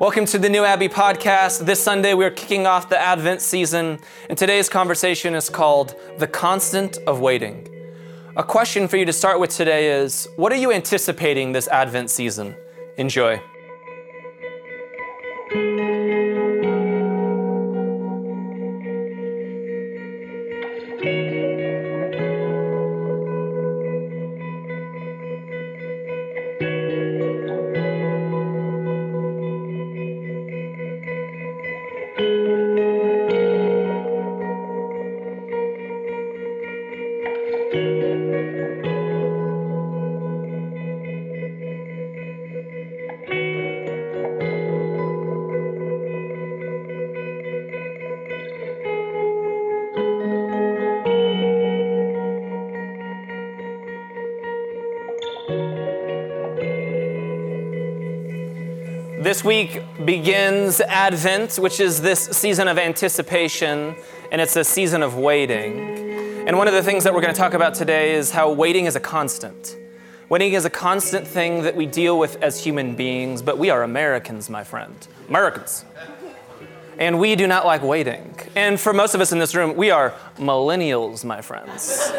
Welcome to the New Abbey podcast. This Sunday, we're kicking off the Advent season, and today's conversation is called The Constant of Waiting. A question for you to start with today is What are you anticipating this Advent season? Enjoy. This week begins Advent, which is this season of anticipation, and it's a season of waiting. And one of the things that we're going to talk about today is how waiting is a constant. Waiting is a constant thing that we deal with as human beings, but we are Americans, my friend. Americans. And we do not like waiting. And for most of us in this room, we are millennials, my friends.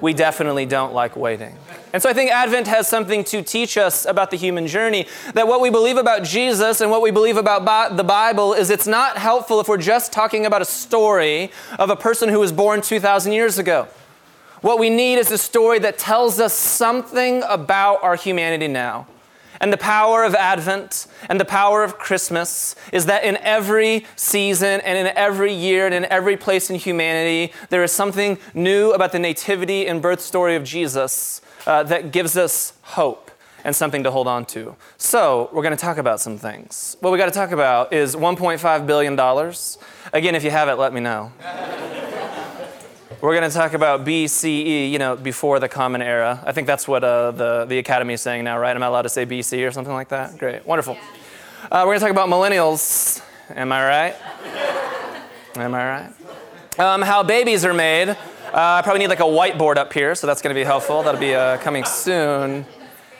We definitely don't like waiting. And so I think Advent has something to teach us about the human journey that what we believe about Jesus and what we believe about bi- the Bible is it's not helpful if we're just talking about a story of a person who was born 2,000 years ago. What we need is a story that tells us something about our humanity now. And the power of Advent and the power of Christmas is that in every season and in every year and in every place in humanity, there is something new about the nativity and birth story of Jesus uh, that gives us hope and something to hold on to. So, we're going to talk about some things. What we got to talk about is $1.5 billion. Again, if you have it, let me know. we're going to talk about BCE, you know, before the Common Era. I think that's what uh, the, the Academy is saying now, right? Am I allowed to say BC or something like that? Great, wonderful. Uh, we're going to talk about millennials. Am I right? Am I right? Um, how babies are made. Uh, I probably need like a whiteboard up here, so that's going to be helpful. That'll be uh, coming soon.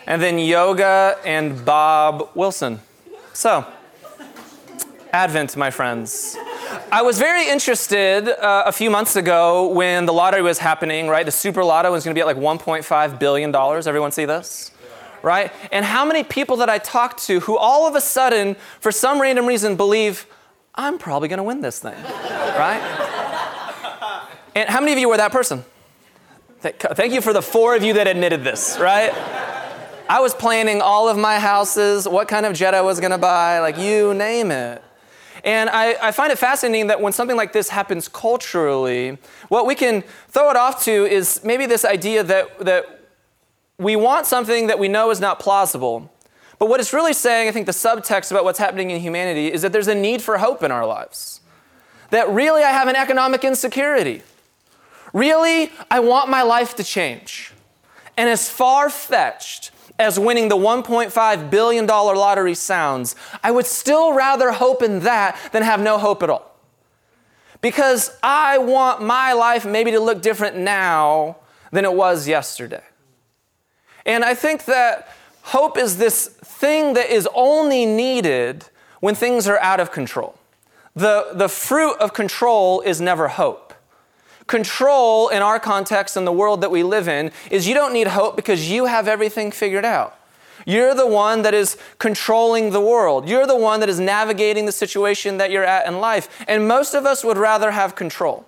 And then yoga and Bob Wilson. So, Advent, my friends. I was very interested uh, a few months ago when the lottery was happening, right? The super lotto was going to be at like $1.5 billion. Everyone see this? Right? And how many people that I talked to who all of a sudden, for some random reason, believe, I'm probably going to win this thing, right? And how many of you were that person? Thank you for the four of you that admitted this, right? I was planning all of my houses, what kind of jet I was gonna buy, like you name it. And I, I, find it fascinating that when something like this happens culturally, what we can throw it off to is maybe this idea that, that we want something that we know is not plausible. But what it's really saying, I think the subtext about what's happening in humanity is that there's a need for hope in our lives. That really I have an economic insecurity. Really, I want my life to change. And as far fetched as winning the $1.5 billion lottery sounds, I would still rather hope in that than have no hope at all. Because I want my life maybe to look different now than it was yesterday. And I think that hope is this thing that is only needed when things are out of control. The, the fruit of control is never hope. Control in our context and the world that we live in is you don't need hope because you have everything figured out. You're the one that is controlling the world. You're the one that is navigating the situation that you're at in life. And most of us would rather have control.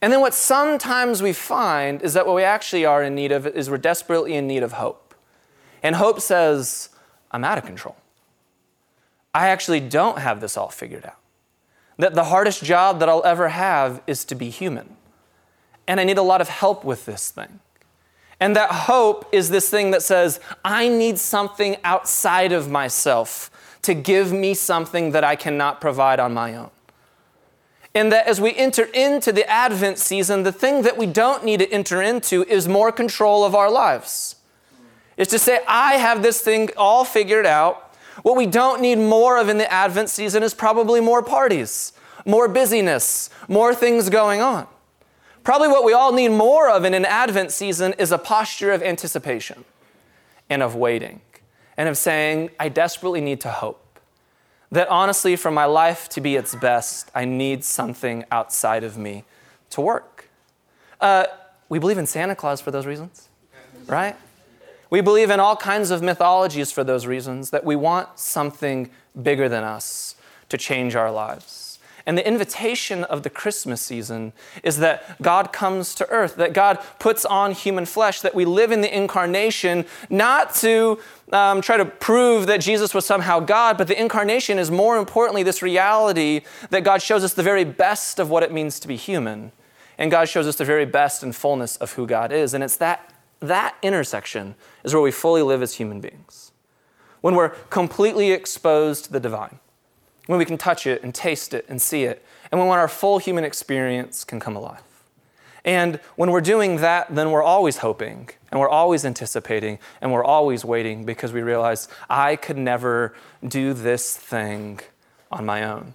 And then what sometimes we find is that what we actually are in need of is we're desperately in need of hope. And hope says, I'm out of control. I actually don't have this all figured out. That the hardest job that I'll ever have is to be human and I need a lot of help with this thing. And that hope is this thing that says, I need something outside of myself to give me something that I cannot provide on my own. And that as we enter into the Advent season, the thing that we don't need to enter into is more control of our lives. Is to say, I have this thing all figured out. What we don't need more of in the Advent season is probably more parties, more busyness, more things going on. Probably what we all need more of in an Advent season is a posture of anticipation and of waiting and of saying, I desperately need to hope. that honestly, for my life to be its best, I need something outside of me to work. Uh, we believe in Santa Claus for those reasons, right? We believe in all kinds of mythologies for those reasons, that we want something bigger than us to change our lives. And the invitation of the Christmas season is that God comes to earth, that God puts on human flesh, that we live in the incarnation not to um, try to prove that Jesus was somehow God, but the incarnation is more importantly this reality that God shows us the very best of what it means to be human. And God shows us the very best and fullness of who God is. And it's that, that intersection is where we fully live as human beings. When we're completely exposed to the divine when we can touch it and taste it and see it, and when our full human experience can come alive. And when we're doing that, then we're always hoping and we're always anticipating and we're always waiting because we realize I could never do this thing on my own.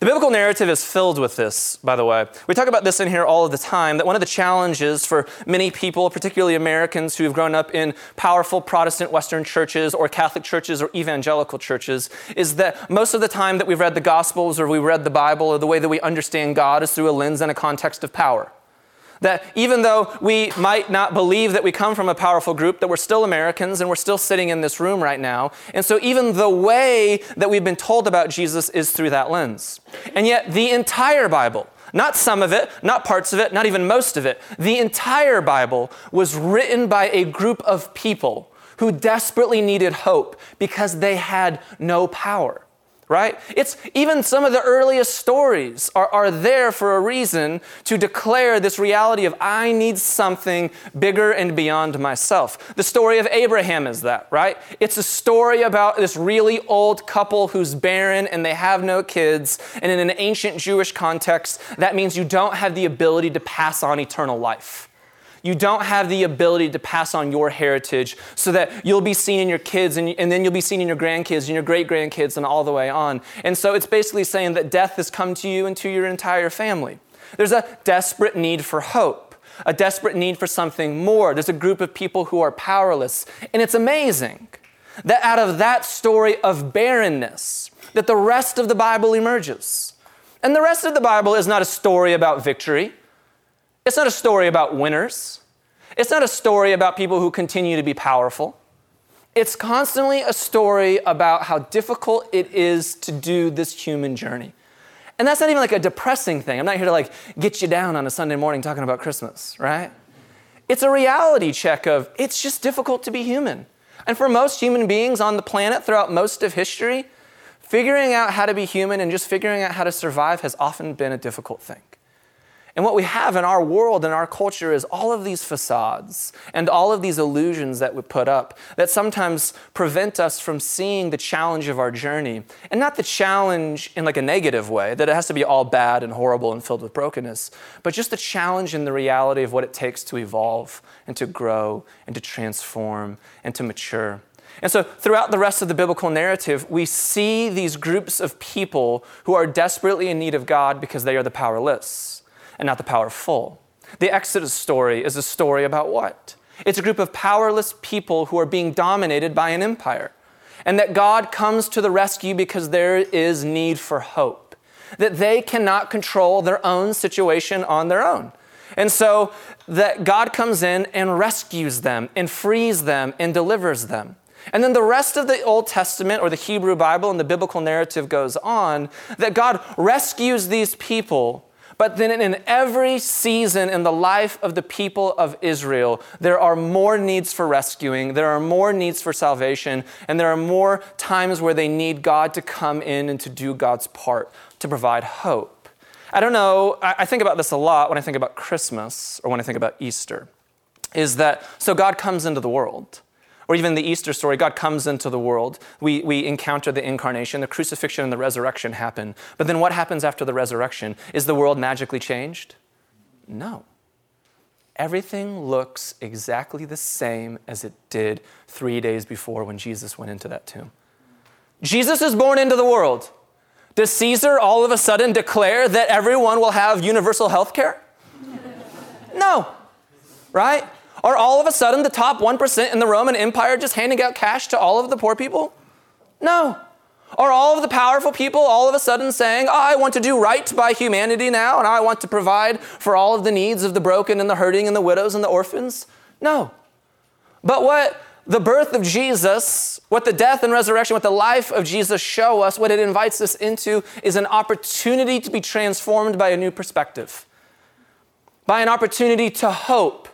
The biblical narrative is filled with this, by the way. We talk about this in here all of the time that one of the challenges for many people, particularly Americans who have grown up in powerful Protestant Western churches or Catholic churches or evangelical churches, is that most of the time that we've read the Gospels or we've read the Bible or the way that we understand God is through a lens and a context of power. That even though we might not believe that we come from a powerful group, that we're still Americans and we're still sitting in this room right now. And so even the way that we've been told about Jesus is through that lens. And yet the entire Bible, not some of it, not parts of it, not even most of it, the entire Bible was written by a group of people who desperately needed hope because they had no power right? It's even some of the earliest stories are, are there for a reason to declare this reality of I need something bigger and beyond myself. The story of Abraham is that, right? It's a story about this really old couple who's barren and they have no kids. And in an ancient Jewish context, that means you don't have the ability to pass on eternal life you don't have the ability to pass on your heritage so that you'll be seen in your kids and, and then you'll be seen in your grandkids and your great grandkids and all the way on. And so it's basically saying that death has come to you and to your entire family. There's a desperate need for hope, a desperate need for something more. There's a group of people who are powerless. And it's amazing that out of that story of barrenness, that the rest of the Bible emerges. And the rest of the Bible is not a story about victory. It's not a story about winners. It's not a story about people who continue to be powerful. It's constantly a story about how difficult it is to do this human journey. And that's not even like a depressing thing. I'm not here to like get you down on a Sunday morning talking about Christmas, right? It's a reality check of it's just difficult to be human. And for most human beings on the planet throughout most of history, figuring out how to be human and just figuring out how to survive has often been a difficult thing. And what we have in our world and our culture is all of these facades and all of these illusions that we put up that sometimes prevent us from seeing the challenge of our journey. And not the challenge in like a negative way, that it has to be all bad and horrible and filled with brokenness, but just the challenge in the reality of what it takes to evolve and to grow and to transform and to mature. And so, throughout the rest of the biblical narrative, we see these groups of people who are desperately in need of God because they are the powerless and not the powerful. The Exodus story is a story about what? It's a group of powerless people who are being dominated by an empire. And that God comes to the rescue because there is need for hope. That they cannot control their own situation on their own. And so that God comes in and rescues them and frees them and delivers them. And then the rest of the Old Testament or the Hebrew Bible and the biblical narrative goes on that God rescues these people but then in every season in the life of the people of Israel, there are more needs for rescuing, there are more needs for salvation, and there are more times where they need God to come in and to do God's part to provide hope. I don't know, I think about this a lot when I think about Christmas or when I think about Easter. Is that so God comes into the world or even the Easter story, God comes into the world. We, we encounter the incarnation, the crucifixion, and the resurrection happen. But then what happens after the resurrection? Is the world magically changed? No. Everything looks exactly the same as it did three days before when Jesus went into that tomb. Jesus is born into the world. Does Caesar all of a sudden declare that everyone will have universal health care? No, right? Are all of a sudden the top 1% in the Roman Empire just handing out cash to all of the poor people? No. Are all of the powerful people all of a sudden saying, oh, I want to do right by humanity now and I want to provide for all of the needs of the broken and the hurting and the widows and the orphans? No. But what the birth of Jesus, what the death and resurrection, what the life of Jesus show us, what it invites us into is an opportunity to be transformed by a new perspective, by an opportunity to hope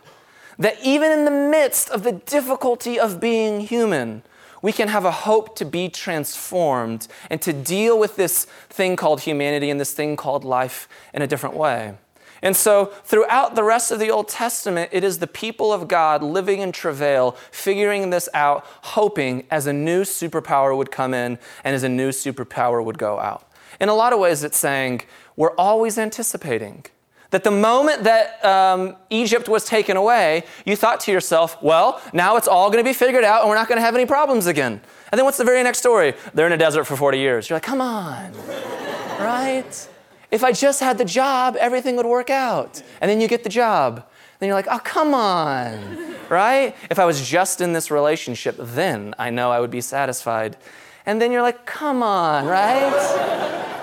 that even in the midst of the difficulty of being human, we can have a hope to be transformed and to deal with this thing called humanity and this thing called life in a different way. And so, throughout the rest of the Old Testament, it is the people of God living in travail, figuring this out, hoping as a new superpower would come in and as a new superpower would go out. In a lot of ways, it's saying we're always anticipating that the moment that um, Egypt was taken away, you thought to yourself, well, now it's all going to be figured out and we're not going to have any problems again. And then what's the very next story? They're in a desert for 40 years. You're like, come on, right? If I just had the job, everything would work out. And then you get the job. Then you're like, oh, come on, right? If I was just in this relationship, then I know I would be satisfied. And then you're like, come on, right?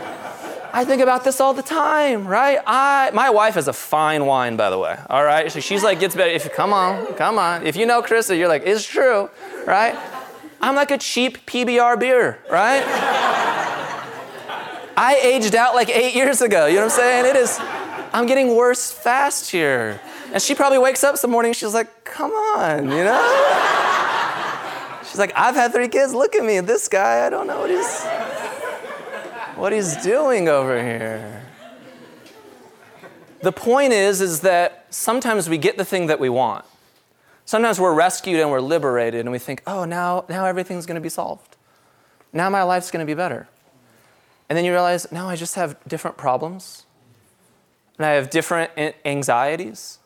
I think about this all the time, right? I, my wife is a fine wine, by the way. All right, so she's like gets better. If you come on, come on. If you know Krista, you're like it's true, right? I'm like a cheap PBR beer, right? I aged out like eight years ago. You know what I'm saying? It is. I'm getting worse fast here. And she probably wakes up some morning. She's like, come on, you know? She's like, I've had three kids. Look at me. This guy, I don't know what he's what he's doing over here. The point is, is that sometimes we get the thing that we want. Sometimes we're rescued and we're liberated and we think, oh, now, now everything's going to be solved. Now my life's going to be better. And then you realize, now I just have different problems. And I have different anxieties.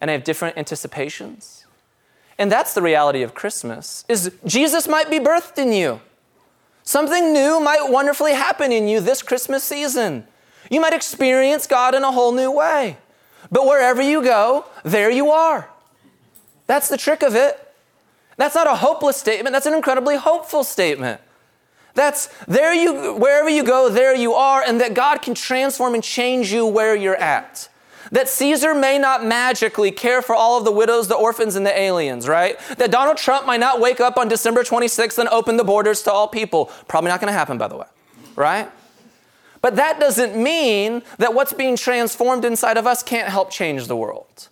And I have different anticipations. And that's the reality of Christmas, is Jesus might be birthed in you. Something new might wonderfully happen in you this Christmas season. You might experience God in a whole new way. But wherever you go, there you are. That's the trick of it. That's not a hopeless statement, that's an incredibly hopeful statement. That's there you wherever you go, there you are, and that God can transform and change you where you're at. That Caesar may not magically care for all of the widows, the orphans, and the aliens, right? That Donald Trump might not wake up on December 26th and open the borders to all people. Probably not going to happen, by the way, right? But that doesn't mean that what's being transformed inside of us can't help change the world.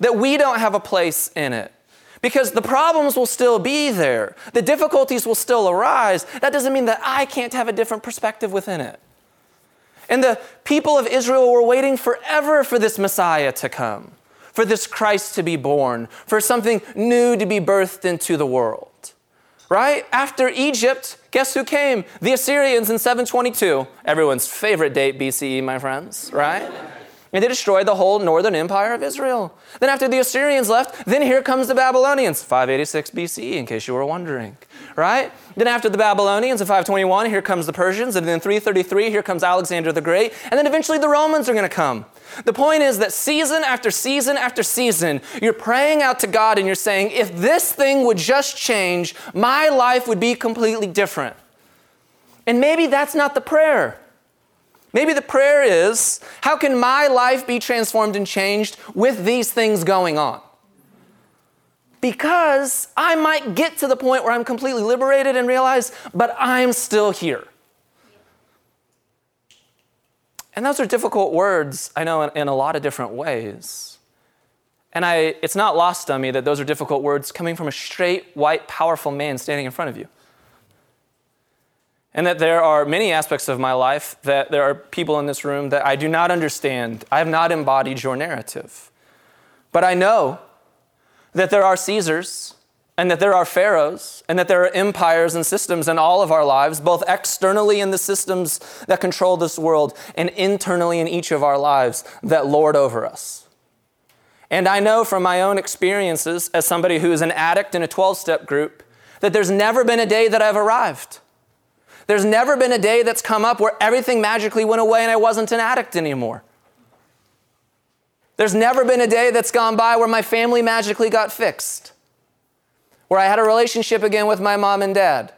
That we don't have a place in it. Because the problems will still be there, the difficulties will still arise. That doesn't mean that I can't have a different perspective within it. And the people of Israel were waiting forever for this Messiah to come, for this Christ to be born, for something new to be birthed into the world. Right? After Egypt, guess who came? The Assyrians in 722. Everyone's favorite date, BCE, my friends, right? And they destroyed the whole northern empire of Israel. Then, after the Assyrians left, then here comes the Babylonians, 586 BC, in case you were wondering, right? Then, after the Babylonians in 521, here comes the Persians, and then 333, here comes Alexander the Great, and then eventually the Romans are going to come. The point is that season after season after season, you're praying out to God and you're saying, if this thing would just change, my life would be completely different. And maybe that's not the prayer. Maybe the prayer is how can my life be transformed and changed with these things going on? Because I might get to the point where I'm completely liberated and realize, but I'm still here. And those are difficult words, I know, in, in a lot of different ways. And I, it's not lost on me that those are difficult words coming from a straight, white, powerful man standing in front of you and that there are many aspects of my life that there are people in this room that I do not understand. I have not embodied your narrative. But I know that there are Caesars and that there are pharaohs and that there are empires and systems in all of our lives, both externally in the systems that control this world and internally in each of our lives that lord over us. And I know from my own experiences as somebody who is an addict in a 12 step group that there's never been a day that I've arrived. There's never been a day that's come up where everything magically went away and I wasn't an addict anymore. There's never been a day that's gone by where my family magically got fixed, where I had a relationship again with my mom and dad,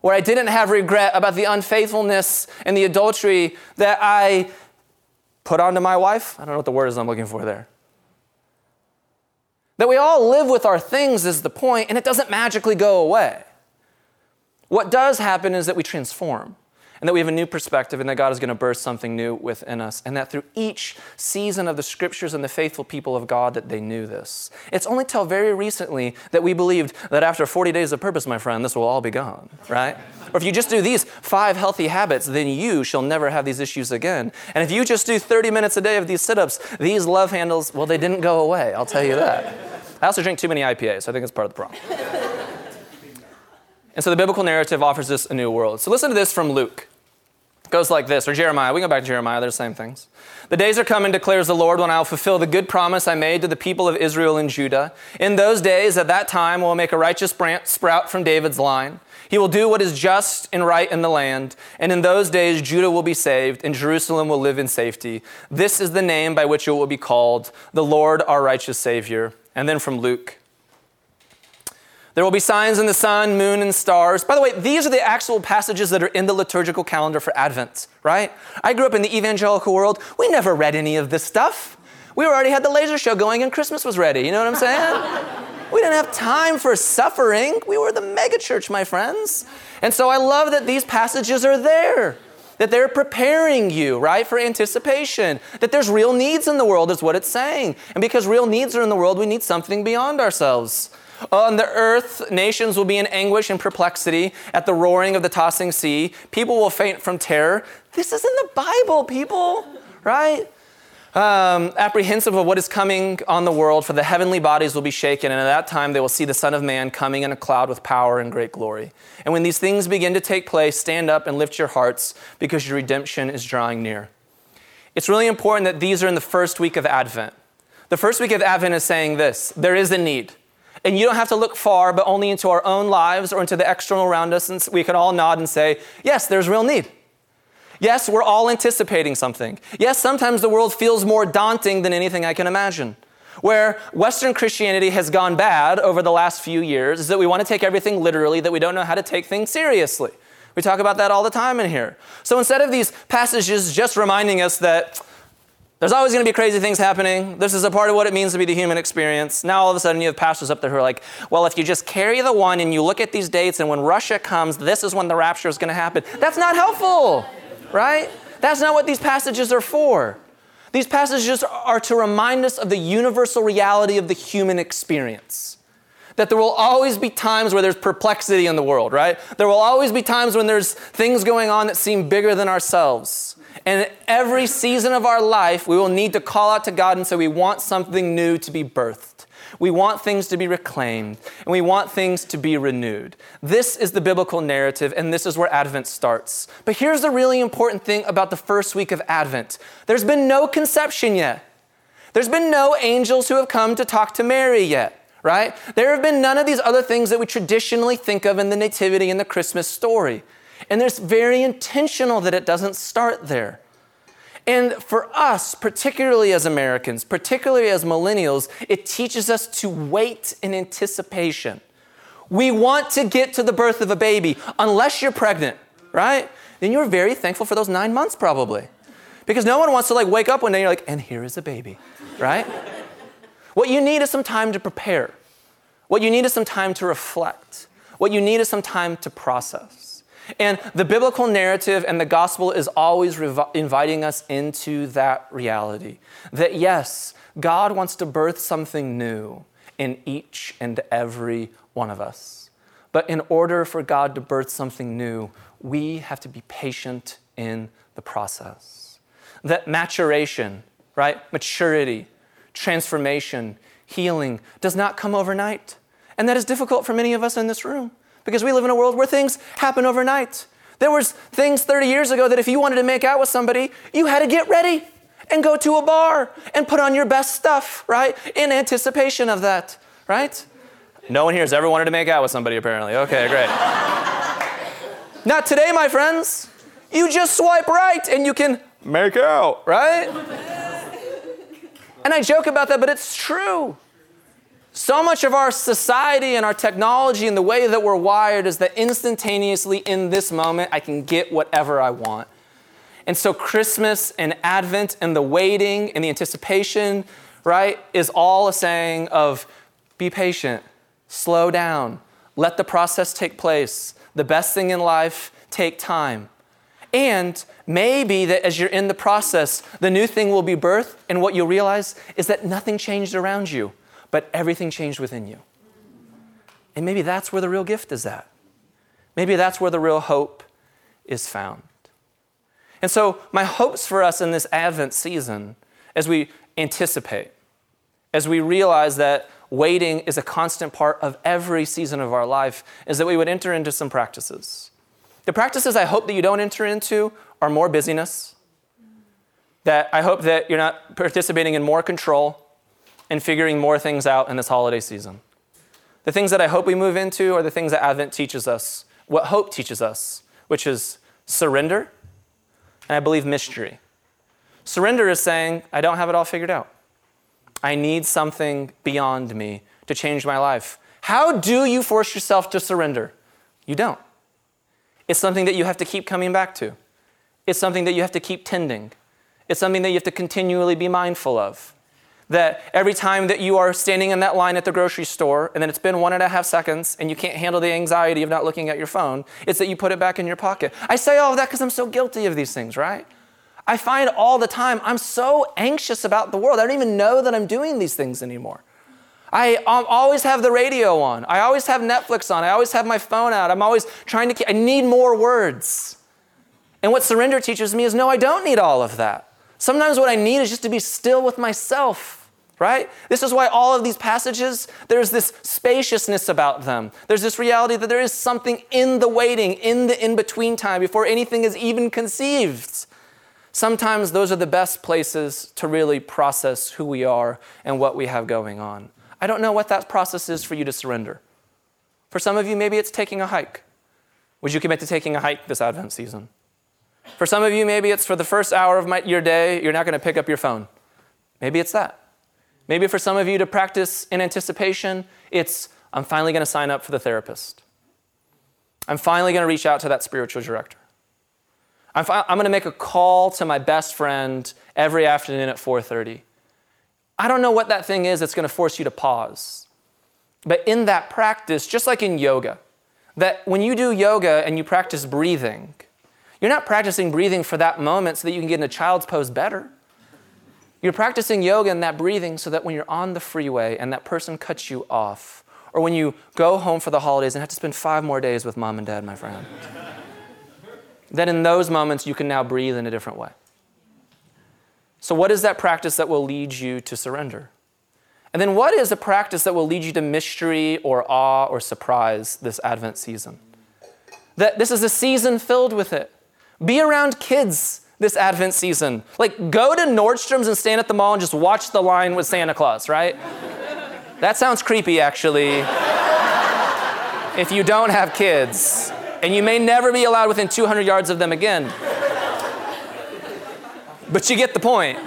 where I didn't have regret about the unfaithfulness and the adultery that I put onto my wife. I don't know what the word is I'm looking for there. That we all live with our things is the point, and it doesn't magically go away. What does happen is that we transform and that we have a new perspective and that God is going to birth something new within us and that through each season of the scriptures and the faithful people of God that they knew this. It's only till very recently that we believed that after 40 days of purpose, my friend, this will all be gone, right? or if you just do these five healthy habits, then you shall never have these issues again. And if you just do 30 minutes a day of these sit-ups, these love handles, well, they didn't go away, I'll tell you that. I also drink too many IPAs, so I think it's part of the problem. And so the biblical narrative offers us a new world. So listen to this from Luke. It goes like this, or Jeremiah. We go back to Jeremiah, they're the same things. The days are coming, declares the Lord, when I will fulfill the good promise I made to the people of Israel and Judah. In those days, at that time, will make a righteous branch sprout from David's line. He will do what is just and right in the land. And in those days, Judah will be saved, and Jerusalem will live in safety. This is the name by which it will be called the Lord our righteous Savior. And then from Luke. There will be signs in the sun, moon, and stars. By the way, these are the actual passages that are in the liturgical calendar for Advent, right? I grew up in the evangelical world. We never read any of this stuff. We already had the laser show going and Christmas was ready. You know what I'm saying? we didn't have time for suffering. We were the megachurch, my friends. And so I love that these passages are there that they're preparing you, right, for anticipation. That there's real needs in the world, is what it's saying. And because real needs are in the world, we need something beyond ourselves. On the earth, nations will be in anguish and perplexity at the roaring of the tossing sea. People will faint from terror. This is in the Bible, people, right? Um, apprehensive of what is coming on the world, for the heavenly bodies will be shaken, and at that time they will see the Son of Man coming in a cloud with power and great glory. And when these things begin to take place, stand up and lift your hearts, because your redemption is drawing near. It's really important that these are in the first week of Advent. The first week of Advent is saying this there is a need. And you don't have to look far, but only into our own lives or into the external around us. And we can all nod and say, yes, there's real need. Yes, we're all anticipating something. Yes, sometimes the world feels more daunting than anything I can imagine. Where Western Christianity has gone bad over the last few years is that we want to take everything literally, that we don't know how to take things seriously. We talk about that all the time in here. So instead of these passages just reminding us that there's always going to be crazy things happening. This is a part of what it means to be the human experience. Now, all of a sudden, you have pastors up there who are like, well, if you just carry the one and you look at these dates, and when Russia comes, this is when the rapture is going to happen. That's not helpful, right? That's not what these passages are for. These passages are to remind us of the universal reality of the human experience. That there will always be times where there's perplexity in the world, right? There will always be times when there's things going on that seem bigger than ourselves. And every season of our life, we will need to call out to God and say, We want something new to be birthed. We want things to be reclaimed, and we want things to be renewed. This is the biblical narrative, and this is where Advent starts. But here's the really important thing about the first week of Advent there's been no conception yet. There's been no angels who have come to talk to Mary yet right? There have been none of these other things that we traditionally think of in the Nativity and the Christmas story. And it's very intentional that it doesn't start there. And for us, particularly as Americans, particularly as millennials, it teaches us to wait in anticipation. We want to get to the birth of a baby, unless you're pregnant, right? Then you're very thankful for those nine months, probably. Because no one wants to like wake up one day and you're like, and here is a baby, right? what you need is some time to prepare. What you need is some time to reflect. What you need is some time to process. And the biblical narrative and the gospel is always inviting us into that reality. That yes, God wants to birth something new in each and every one of us. But in order for God to birth something new, we have to be patient in the process. That maturation, right? Maturity, transformation, healing does not come overnight. And that is difficult for many of us in this room because we live in a world where things happen overnight. There was things 30 years ago that if you wanted to make out with somebody, you had to get ready and go to a bar and put on your best stuff, right? In anticipation of that, right? No one here has ever wanted to make out with somebody apparently. Okay, great. Not today, my friends. You just swipe right and you can make out, right? And I joke about that, but it's true. So much of our society and our technology and the way that we're wired is that instantaneously in this moment, I can get whatever I want. And so, Christmas and Advent and the waiting and the anticipation, right, is all a saying of be patient, slow down, let the process take place. The best thing in life, take time. And maybe that as you're in the process, the new thing will be birthed, and what you'll realize is that nothing changed around you but everything changed within you. And maybe that's where the real gift is at. Maybe that's where the real hope is found. And so, my hopes for us in this Advent season, as we anticipate, as we realize that waiting is a constant part of every season of our life, is that we would enter into some practices. The practices I hope that you don't enter into are more busyness, that I hope that you're not participating in more control, and figuring more things out in this holiday season. The things that I hope we move into are the things that Advent teaches us, what hope teaches us, which is surrender and I believe mystery. Surrender is saying, I don't have it all figured out. I need something beyond me to change my life. How do you force yourself to surrender? You don't. It's something that you have to keep coming back to. It's something that you have to keep tending. It's something that you have to continually be mindful of that every time that you are standing in that line at the grocery store and then it's been one and a half seconds and you can't handle the anxiety of not looking at your phone, it's that you put it back in your pocket. I say all of that because I'm so guilty of these things, right? I find all the time I'm so anxious about the world. I don't even know that I'm doing these things anymore. I always have the radio on. I always have Netflix on. I always have my phone out. I'm always trying to I need more words. And what surrender teaches me is no, I don't need all of that. Sometimes what I need is just to be still with myself, right? This is why all of these passages, there's this spaciousness about them. There's this reality that there is something in the waiting, in the in between time, before anything is even conceived. Sometimes those are the best places to really process who we are and what we have going on. I don't know what that process is for you to surrender. For some of you, maybe it's taking a hike. Would you commit to taking a hike this Advent season? For some of you, maybe it's for the first hour of my, your day, you're not going to pick up your phone. Maybe it's that. Maybe for some of you to practice in anticipation, it's I'm finally going to sign up for the therapist. I'm finally going to reach out to that spiritual director. I'm, fi- I'm going to make a call to my best friend every afternoon at 4:30. I don't know what that thing is that's going to force you to pause. But in that practice, just like in yoga, that when you do yoga and you practice breathing, you're not practicing breathing for that moment so that you can get in a child's pose better. You're practicing yoga and that breathing so that when you're on the freeway and that person cuts you off, or when you go home for the holidays and have to spend five more days with mom and dad, my friend, then in those moments you can now breathe in a different way. So, what is that practice that will lead you to surrender? And then, what is a practice that will lead you to mystery or awe or surprise this Advent season? That this is a season filled with it. Be around kids this Advent season. Like, go to Nordstrom's and stand at the mall and just watch the line with Santa Claus, right? that sounds creepy, actually. if you don't have kids, and you may never be allowed within 200 yards of them again. But you get the point.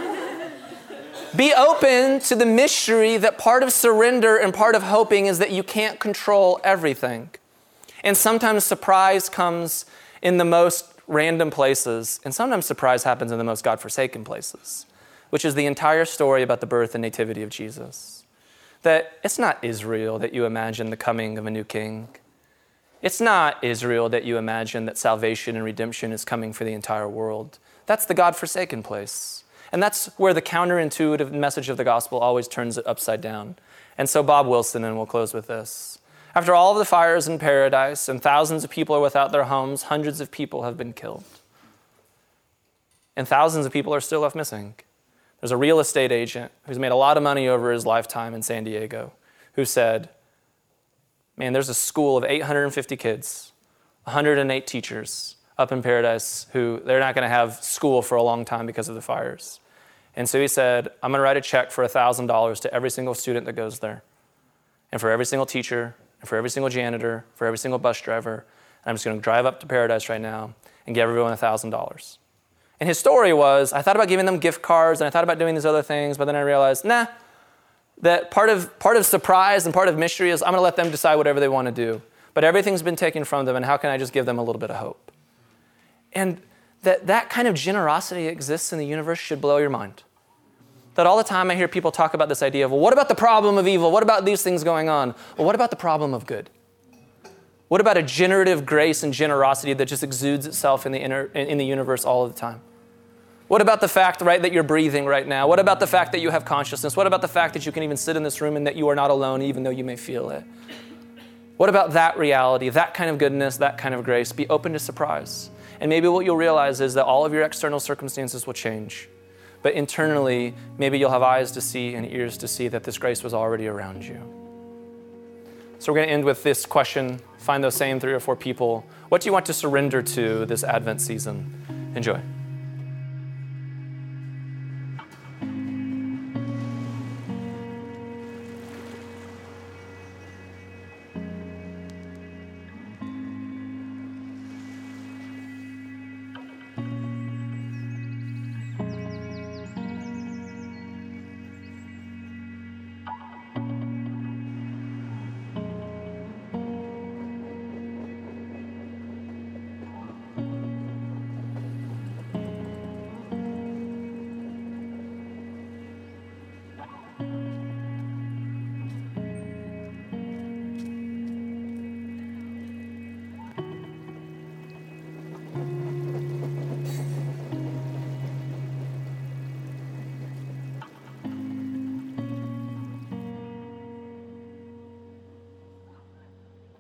Be open to the mystery that part of surrender and part of hoping is that you can't control everything. And sometimes surprise comes in the most random places, and sometimes surprise happens in the most God forsaken places, which is the entire story about the birth and nativity of Jesus. That it's not Israel that you imagine the coming of a new king. It's not Israel that you imagine that salvation and redemption is coming for the entire world. That's the God forsaken place. And that's where the counterintuitive message of the gospel always turns it upside down. And so, Bob Wilson, and we'll close with this after all of the fires in paradise and thousands of people are without their homes, hundreds of people have been killed. And thousands of people are still left missing. There's a real estate agent who's made a lot of money over his lifetime in San Diego who said, Man, there's a school of 850 kids, 108 teachers up in paradise who they're not going to have school for a long time because of the fires. And so he said, I'm going to write a check for $1,000 to every single student that goes there, and for every single teacher, and for every single janitor, for every single bus driver. I'm just going to drive up to paradise right now and give everyone $1,000. And his story was I thought about giving them gift cards and I thought about doing these other things, but then I realized, nah, that part of, part of surprise and part of mystery is I'm going to let them decide whatever they want to do. But everything's been taken from them, and how can I just give them a little bit of hope? And that that kind of generosity exists in the universe should blow your mind. That all the time I hear people talk about this idea of, well, what about the problem of evil? What about these things going on? Well, what about the problem of good? What about a generative grace and generosity that just exudes itself in the, inner, in the universe all of the time? What about the fact, right, that you're breathing right now? What about the fact that you have consciousness? What about the fact that you can even sit in this room and that you are not alone, even though you may feel it? What about that reality, that kind of goodness, that kind of grace? Be open to surprise. And maybe what you'll realize is that all of your external circumstances will change. But internally, maybe you'll have eyes to see and ears to see that this grace was already around you. So we're going to end with this question. Find those same three or four people. What do you want to surrender to this Advent season? Enjoy.